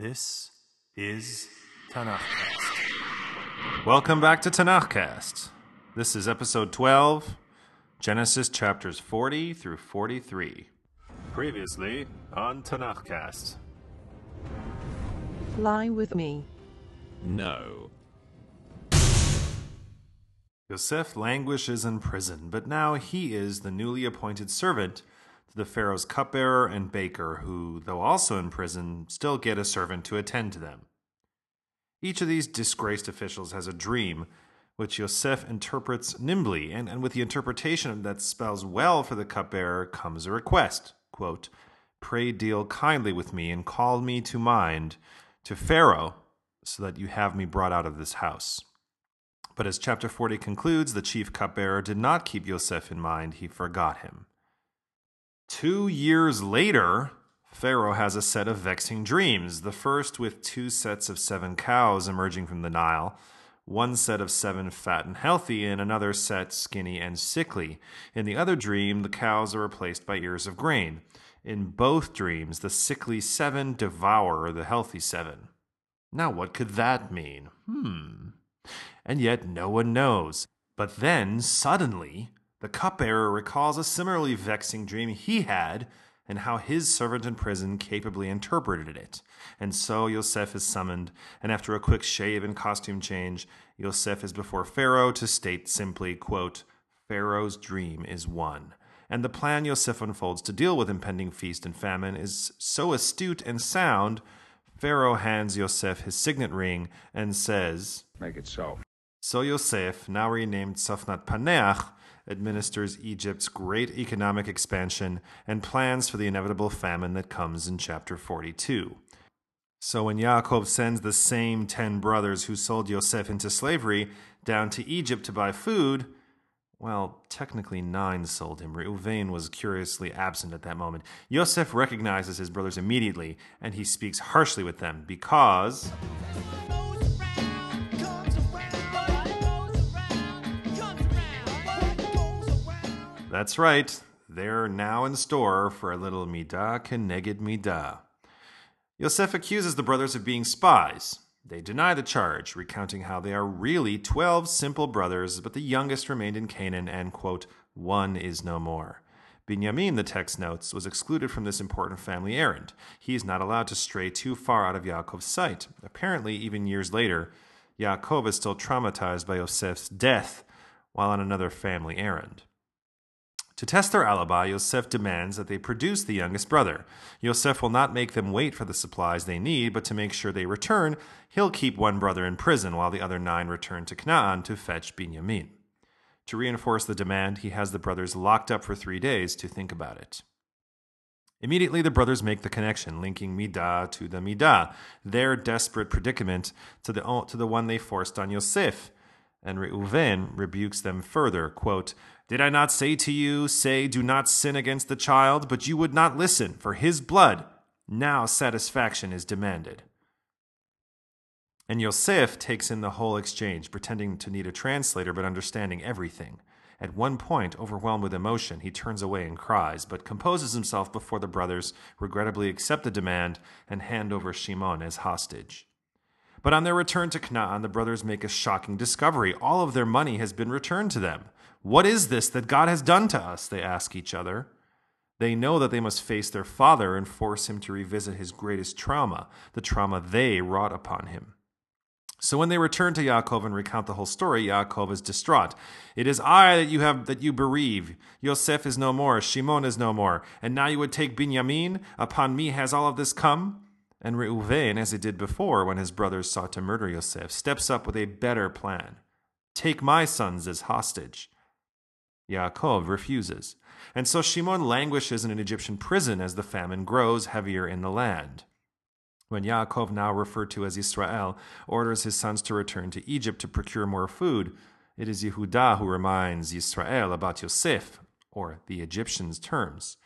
This is Tanakhcast. Welcome back to Tanakhcast. This is episode 12, Genesis chapters 40 through 43. Previously on Tanakhcast. Fly with me. No. Yosef languishes in prison, but now he is the newly appointed servant to the Pharaoh's cupbearer and baker, who, though also in prison, still get a servant to attend to them. Each of these disgraced officials has a dream, which Yosef interprets nimbly, and, and with the interpretation that spells well for the cupbearer comes a request. Quote, Pray deal kindly with me and call me to mind to Pharaoh, so that you have me brought out of this house. But as chapter 40 concludes, the chief cupbearer did not keep Yosef in mind, he forgot him. Two years later, Pharaoh has a set of vexing dreams. The first with two sets of seven cows emerging from the Nile, one set of seven fat and healthy, and another set skinny and sickly. In the other dream, the cows are replaced by ears of grain. In both dreams, the sickly seven devour the healthy seven. Now, what could that mean? Hmm and yet no one knows. But then, suddenly, the cupbearer recalls a similarly vexing dream he had and how his servant in prison capably interpreted it. And so Yosef is summoned, and after a quick shave and costume change, Yosef is before Pharaoh to state simply, quote, Pharaoh's dream is one. And the plan Yosef unfolds to deal with impending feast and famine is so astute and sound, Pharaoh hands Yosef his signet ring and says, Make it so. So Yosef, now renamed Safnat Paneach, administers Egypt's great economic expansion and plans for the inevitable famine that comes in chapter 42. So when Yaakov sends the same ten brothers who sold Yosef into slavery down to Egypt to buy food, well, technically nine sold him. Reuven was curiously absent at that moment. Yosef recognizes his brothers immediately, and he speaks harshly with them because. That's right. They're now in store for a little midah keneged midah. Yosef accuses the brothers of being spies. They deny the charge, recounting how they are really twelve simple brothers, but the youngest remained in Canaan, and, quote, one is no more. Binyamin, the text notes, was excluded from this important family errand. He is not allowed to stray too far out of Yaakov's sight. Apparently, even years later, Yaakov is still traumatized by Yosef's death while on another family errand. To test their alibi, Yosef demands that they produce the youngest brother. Yosef will not make them wait for the supplies they need, but to make sure they return, he'll keep one brother in prison while the other nine return to Canaan to fetch Binyamin. To reinforce the demand, he has the brothers locked up for three days to think about it. Immediately, the brothers make the connection, linking Midah to the Midah, their desperate predicament, to the, to the one they forced on Yosef. And Reuven rebukes them further, quote, Did I not say to you, say, do not sin against the child, but you would not listen, for his blood, now satisfaction is demanded. And Yosef takes in the whole exchange, pretending to need a translator, but understanding everything. At one point, overwhelmed with emotion, he turns away and cries, but composes himself before the brothers regrettably accept the demand and hand over Shimon as hostage. But on their return to Canaan, the brothers make a shocking discovery. All of their money has been returned to them. What is this that God has done to us? They ask each other. They know that they must face their father and force him to revisit his greatest trauma, the trauma they wrought upon him. So when they return to Yaakov and recount the whole story, Yaakov is distraught. It is I that you have that you bereave. Yosef is no more, Shimon is no more, and now you would take Binyamin. Upon me has all of this come. And Reuven, as he did before when his brothers sought to murder Yosef, steps up with a better plan. Take my sons as hostage. Yaakov refuses. And so Shimon languishes in an Egyptian prison as the famine grows heavier in the land. When Yaakov, now referred to as Israel, orders his sons to return to Egypt to procure more food, it is Yehudah who reminds Israel about Yosef, or the Egyptians' terms.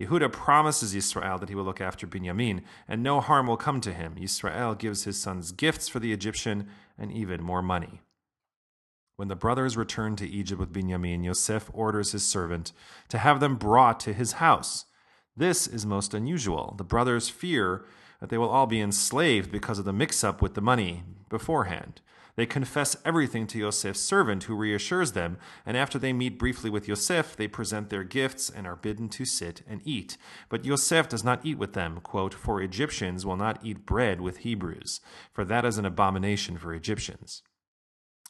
Yehuda promises Israel that he will look after Binyamin, and no harm will come to him. Israel gives his sons gifts for the Egyptian and even more money. When the brothers return to Egypt with Binyamin, Yosef orders his servant to have them brought to his house. This is most unusual. The brothers fear that they will all be enslaved because of the mix up with the money beforehand. They confess everything to Yosef's servant, who reassures them, and after they meet briefly with Yosef, they present their gifts and are bidden to sit and eat. But Yosef does not eat with them, quote, For Egyptians will not eat bread with Hebrews, for that is an abomination for Egyptians.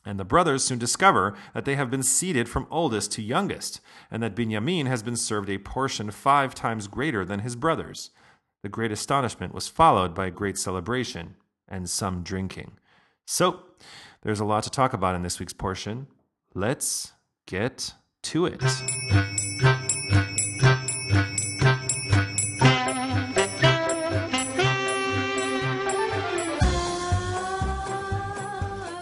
And the brothers soon discover that they have been seated from oldest to youngest, and that Binyamin has been served a portion five times greater than his brothers. The great astonishment was followed by a great celebration and some drinking. So, there's a lot to talk about in this week's portion. Let's get to it.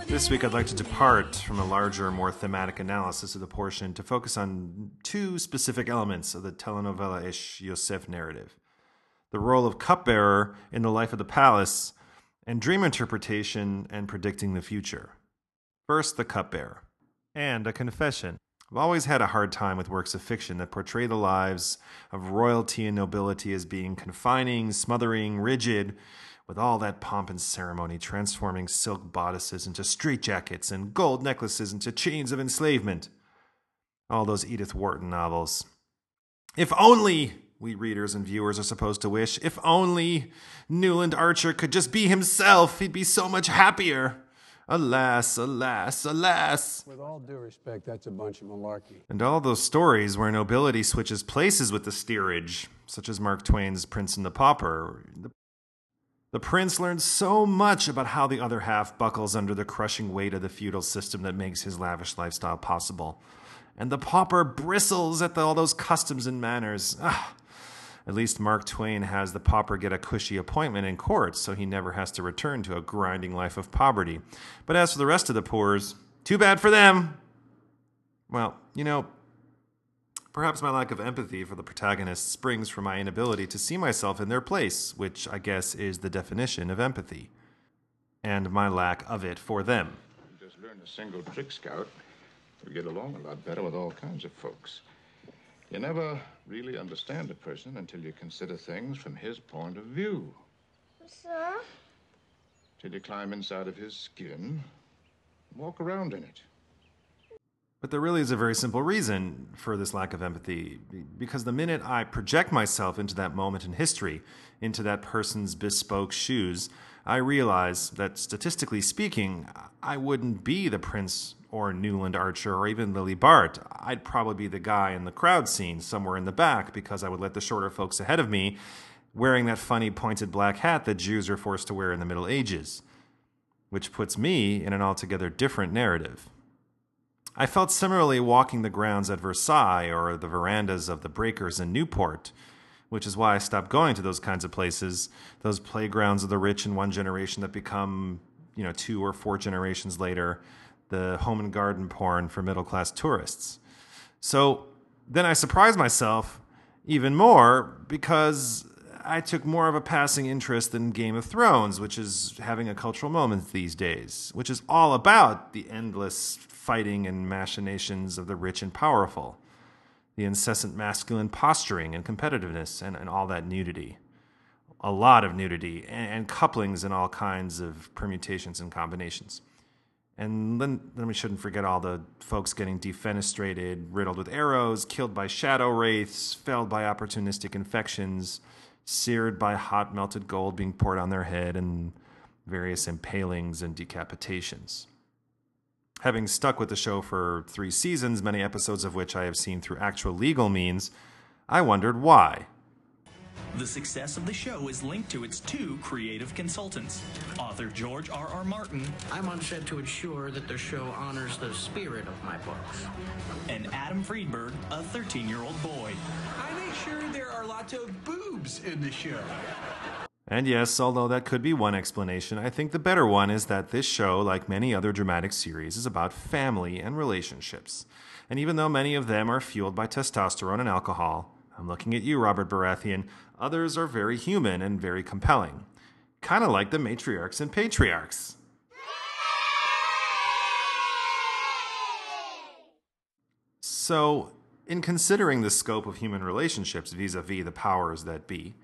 This week, I'd like to depart from a larger, more thematic analysis of the portion to focus on two specific elements of the telenovela ish Yosef narrative the role of cupbearer in the life of the palace, and dream interpretation and predicting the future. First, the cupbearer. And a confession. I've always had a hard time with works of fiction that portray the lives of royalty and nobility as being confining, smothering, rigid, with all that pomp and ceremony transforming silk bodices into straitjackets and gold necklaces into chains of enslavement. All those Edith Wharton novels. If only, we readers and viewers are supposed to wish, if only Newland Archer could just be himself, he'd be so much happier. Alas, alas, alas. With all due respect, that's a bunch of malarkey. And all those stories where nobility switches places with the steerage, such as Mark Twain's Prince and the Pauper. The, the prince learns so much about how the other half buckles under the crushing weight of the feudal system that makes his lavish lifestyle possible. And the pauper bristles at the, all those customs and manners. Ah, at least Mark Twain has the pauper get a cushy appointment in court, so he never has to return to a grinding life of poverty. But as for the rest of the poors, too bad for them. Well, you know, perhaps my lack of empathy for the protagonists springs from my inability to see myself in their place, which I guess is the definition of empathy, and my lack of it for them. Just learn a single trick, Scout. You get along a lot better with all kinds of folks. You never really understand a person until you consider things from his point of view. Sir? Till you climb inside of his skin, walk around in it. But there really is a very simple reason for this lack of empathy. Because the minute I project myself into that moment in history, into that person's bespoke shoes, I realize that statistically speaking, I wouldn't be the prince or Newland Archer or even Lily Bart. I'd probably be the guy in the crowd scene somewhere in the back because I would let the shorter folks ahead of me wearing that funny pointed black hat that Jews are forced to wear in the Middle Ages, which puts me in an altogether different narrative. I felt similarly walking the grounds at Versailles or the verandas of the breakers in Newport, which is why I stopped going to those kinds of places, those playgrounds of the rich in one generation that become, you know, two or four generations later, the home and garden porn for middle class tourists. So then I surprised myself even more because I took more of a passing interest in Game of Thrones, which is having a cultural moment these days, which is all about the endless fighting and machinations of the rich and powerful, the incessant masculine posturing and competitiveness, and, and all that nudity. A lot of nudity and, and couplings in all kinds of permutations and combinations. And then, then we shouldn't forget all the folks getting defenestrated, riddled with arrows, killed by shadow wraiths, felled by opportunistic infections, seared by hot melted gold being poured on their head, and various impalings and decapitations. Having stuck with the show for three seasons, many episodes of which I have seen through actual legal means, I wondered why. The success of the show is linked to its two creative consultants, author George R. R. Martin I'm on set to ensure that the show honors the spirit of my books. and Adam Friedberg, a 13 year old boy. I make sure there are lots of boobs in the show. And yes, although that could be one explanation, I think the better one is that this show, like many other dramatic series, is about family and relationships. And even though many of them are fueled by testosterone and alcohol, I'm looking at you, Robert Baratheon, others are very human and very compelling. Kind of like the matriarchs and patriarchs. So, in considering the scope of human relationships vis a vis the powers that be,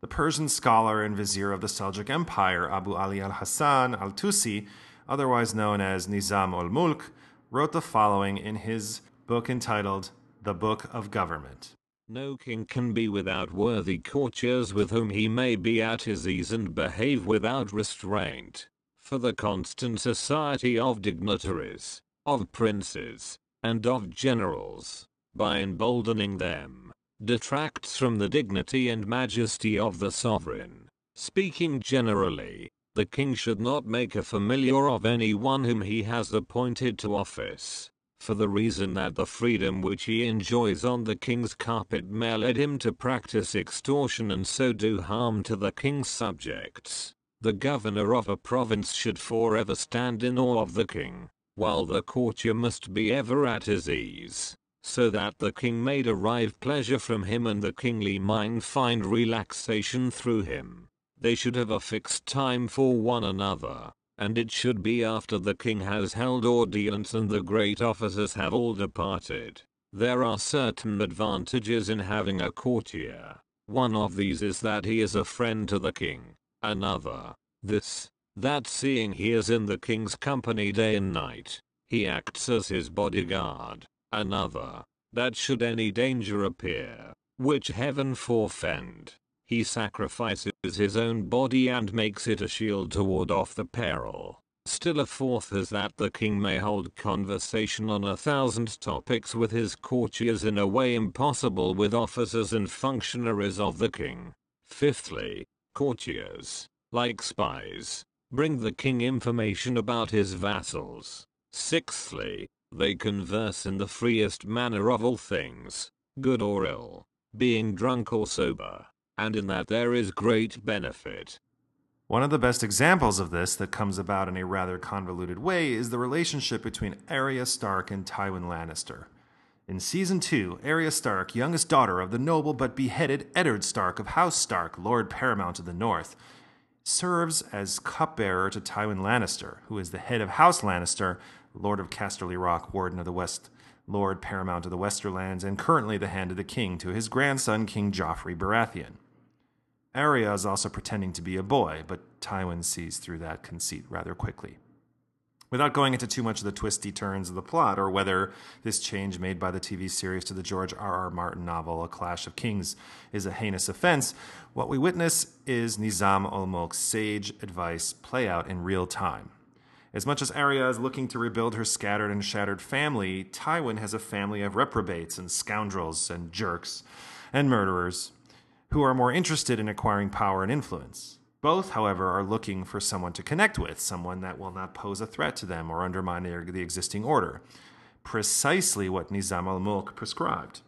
The Persian scholar and vizier of the Seljuk Empire, Abu Ali al Hassan al Tusi, otherwise known as Nizam ul Mulk, wrote the following in his book entitled The Book of Government. No king can be without worthy courtiers with whom he may be at his ease and behave without restraint. For the constant society of dignitaries, of princes, and of generals, by emboldening them, detracts from the dignity and majesty of the sovereign. Speaking generally, the king should not make a familiar of anyone whom he has appointed to office, for the reason that the freedom which he enjoys on the king's carpet may lead him to practice extortion and so do harm to the king's subjects. The governor of a province should forever stand in awe of the king, while the courtier must be ever at his ease so that the king may derive pleasure from him and the kingly mind find relaxation through him. They should have a fixed time for one another, and it should be after the king has held audience and the great officers have all departed. There are certain advantages in having a courtier. One of these is that he is a friend to the king. Another, this, that seeing he is in the king's company day and night, he acts as his bodyguard. Another, that should any danger appear, which heaven forfend, he sacrifices his own body and makes it a shield to ward off the peril. Still a fourth is that the king may hold conversation on a thousand topics with his courtiers in a way impossible with officers and functionaries of the king. Fifthly, courtiers, like spies, bring the king information about his vassals. Sixthly, they converse in the freest manner of all things, good or ill, being drunk or sober, and in that there is great benefit. One of the best examples of this that comes about in a rather convoluted way is the relationship between Arya Stark and Tywin Lannister. In season 2, Arya Stark, youngest daughter of the noble but beheaded Eddard Stark of House Stark, Lord Paramount of the North, serves as cupbearer to Tywin Lannister, who is the head of House Lannister, Lord of Casterly Rock, Warden of the West, Lord Paramount of the Westerlands, and currently the Hand of the King to his grandson, King Joffrey Baratheon. Arya is also pretending to be a boy, but Tywin sees through that conceit rather quickly. Without going into too much of the twisty turns of the plot, or whether this change made by the TV series to the George R. R. Martin novel, A Clash of Kings, is a heinous offense, what we witness is Nizam ul Mulk's sage advice play out in real time. As much as Arya is looking to rebuild her scattered and shattered family, Tywin has a family of reprobates and scoundrels and jerks and murderers who are more interested in acquiring power and influence. Both, however, are looking for someone to connect with, someone that will not pose a threat to them or undermine their, the existing order. Precisely what Nizam al Mulk prescribed.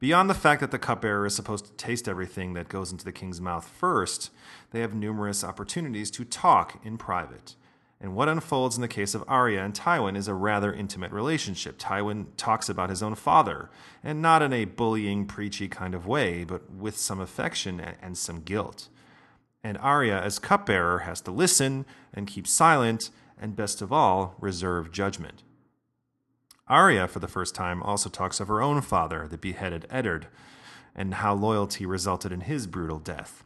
Beyond the fact that the cupbearer is supposed to taste everything that goes into the king's mouth first, they have numerous opportunities to talk in private. And what unfolds in the case of Arya and Tywin is a rather intimate relationship. Tywin talks about his own father, and not in a bullying, preachy kind of way, but with some affection and some guilt. And Arya, as cupbearer, has to listen and keep silent, and best of all, reserve judgment. Arya, for the first time, also talks of her own father, the beheaded Eddard, and how loyalty resulted in his brutal death.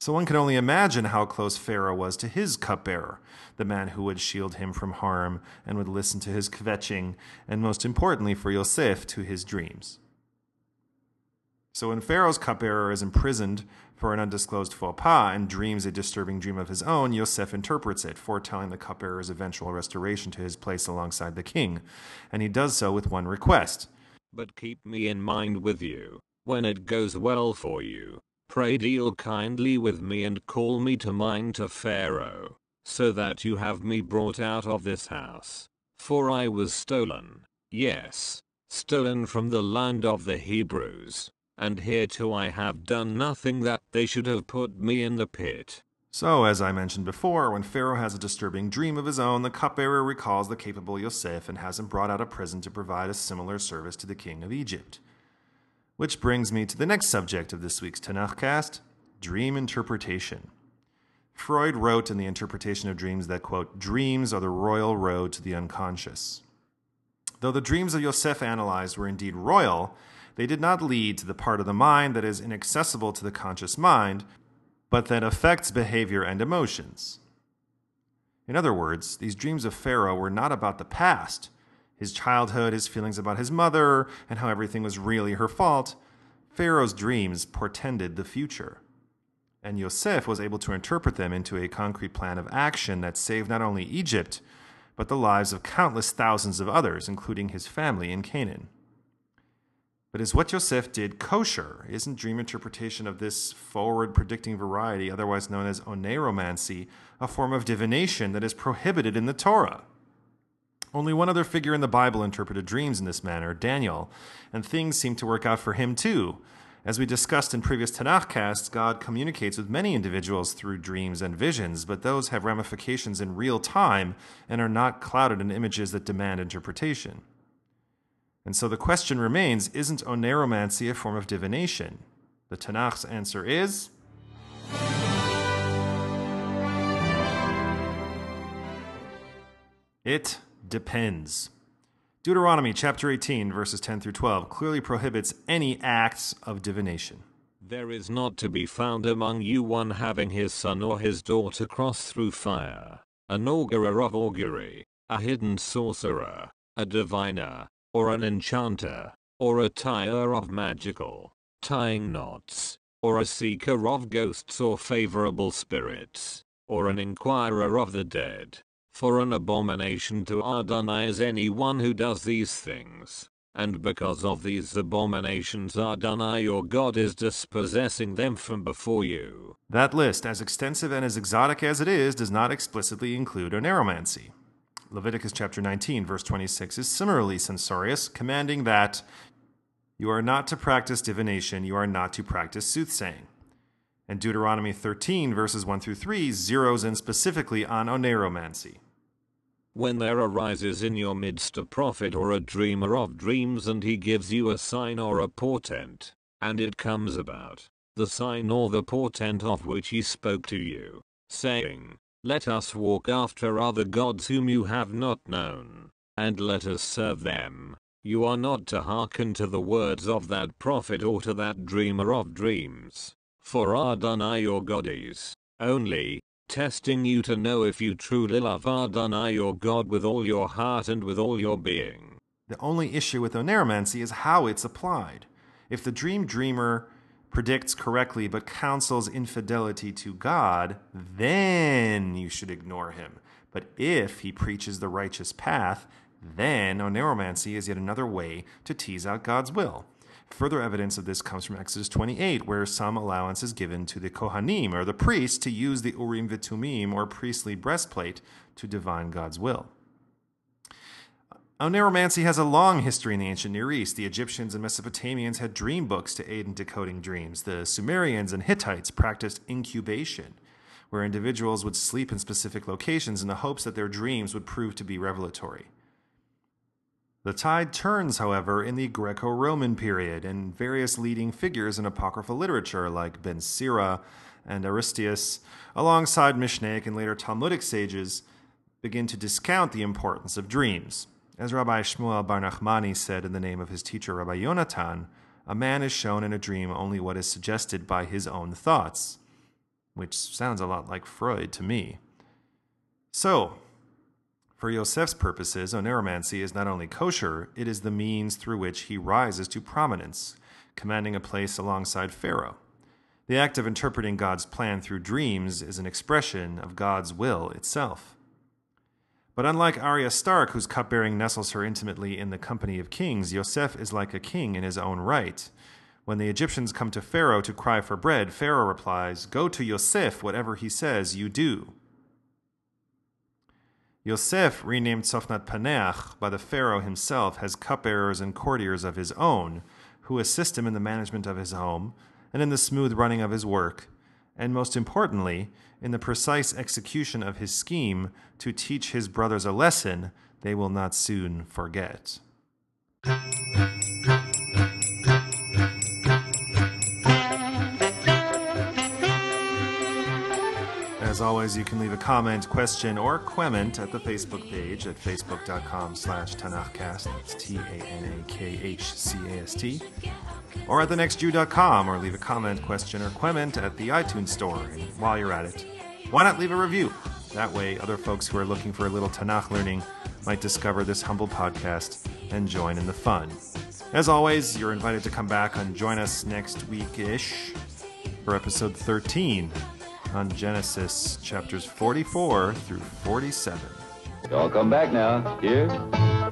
So one can only imagine how close Pharaoh was to his cupbearer, the man who would shield him from harm and would listen to his kvetching, and most importantly for Yosef, to his dreams. So when Pharaoh's cupbearer is imprisoned for an undisclosed faux pas and dreams a disturbing dream of his own, Yosef interprets it, foretelling the cupbearer's eventual restoration to his place alongside the king. And he does so with one request. But keep me in mind with you, when it goes well for you. Pray deal kindly with me and call me to mind to Pharaoh, so that you have me brought out of this house. For I was stolen, yes, stolen from the land of the Hebrews, and hereto I have done nothing that they should have put me in the pit. So, as I mentioned before, when Pharaoh has a disturbing dream of his own, the cupbearer recalls the capable Yosef and has him brought out of prison to provide a similar service to the king of Egypt. Which brings me to the next subject of this week's Tanakh cast dream interpretation. Freud wrote in the interpretation of dreams that, quote, dreams are the royal road to the unconscious. Though the dreams of Yosef analyzed were indeed royal, they did not lead to the part of the mind that is inaccessible to the conscious mind, but that affects behavior and emotions. In other words, these dreams of Pharaoh were not about the past, his childhood, his feelings about his mother, and how everything was really her fault. Pharaoh's dreams portended the future. And Yosef was able to interpret them into a concrete plan of action that saved not only Egypt, but the lives of countless thousands of others, including his family in Canaan. But is what Yosef did kosher? Isn't dream interpretation of this forward predicting variety, otherwise known as oneiromancy, a form of divination that is prohibited in the Torah? Only one other figure in the Bible interpreted dreams in this manner, Daniel, and things seem to work out for him too. As we discussed in previous Tanakh casts, God communicates with many individuals through dreams and visions, but those have ramifications in real time and are not clouded in images that demand interpretation. And so the question remains isn't oneiromancy a form of divination? The Tanakh's answer is. It depends. Deuteronomy chapter 18, verses 10 through 12, clearly prohibits any acts of divination. There is not to be found among you one having his son or his daughter cross through fire, an augurer of augury, a hidden sorcerer, a diviner, or an enchanter, or a tyer of magical, tying knots, or a seeker of ghosts or favorable spirits, or an inquirer of the dead. For an abomination to Adonai is anyone who does these things. And because of these abominations Adonai your God is dispossessing them from before you. That list, as extensive and as exotic as it is, does not explicitly include oneiromancy. Leviticus chapter 19, verse 26 is similarly censorious, commanding that you are not to practice divination, you are not to practice soothsaying. And Deuteronomy 13, verses 1 through 3, zeroes in specifically on oneiromancy. When there arises in your midst a prophet or a dreamer of dreams and he gives you a sign or a portent, and it comes about, the sign or the portent of which he spoke to you, saying, Let us walk after other gods whom you have not known, and let us serve them. You are not to hearken to the words of that prophet or to that dreamer of dreams, for Adonai your God is only testing you to know if you truly love Adonai your God with all your heart and with all your being. The only issue with oneiromancy is how it's applied. If the dream dreamer predicts correctly but counsels infidelity to God, then you should ignore him. But if he preaches the righteous path, then oneiromancy is yet another way to tease out God's will. Further evidence of this comes from Exodus 28, where some allowance is given to the Kohanim, or the priests, to use the Urim Vitumim, or priestly breastplate, to divine God's will. Oneiromancy has a long history in the ancient Near East. The Egyptians and Mesopotamians had dream books to aid in decoding dreams. The Sumerians and Hittites practiced incubation, where individuals would sleep in specific locations in the hopes that their dreams would prove to be revelatory. The tide turns, however, in the Greco Roman period, and various leading figures in apocryphal literature, like Ben Sira and Aristeas, alongside Mishnaic and later Talmudic sages, begin to discount the importance of dreams. As Rabbi Shmuel Bar Nachmani said in the name of his teacher Rabbi Yonatan, a man is shown in a dream only what is suggested by his own thoughts, which sounds a lot like Freud to me. So, for Yosef's purposes, oneiromancy is not only kosher, it is the means through which he rises to prominence, commanding a place alongside Pharaoh. The act of interpreting God's plan through dreams is an expression of God's will itself. But unlike Arya Stark, whose cupbearing nestles her intimately in the company of kings, Yosef is like a king in his own right. When the Egyptians come to Pharaoh to cry for bread, Pharaoh replies, Go to Yosef, whatever he says, you do. Yosef, renamed Sofnat Paneach by the Pharaoh himself, has cupbearers and courtiers of his own who assist him in the management of his home and in the smooth running of his work, and most importantly, in the precise execution of his scheme to teach his brothers a lesson they will not soon forget. As always, you can leave a comment, question, or quement at the Facebook page at facebook.com slash Tanakhcast. That's T-A-N-A-K-H-C-A-S-T. Or at thenextjew.com, or leave a comment, question, or quement at the iTunes store. And while you're at it, why not leave a review? That way, other folks who are looking for a little Tanakh learning might discover this humble podcast and join in the fun. As always, you're invited to come back and join us next week-ish for episode 13 on Genesis chapters 44 through 47. Y'all come back now. Here.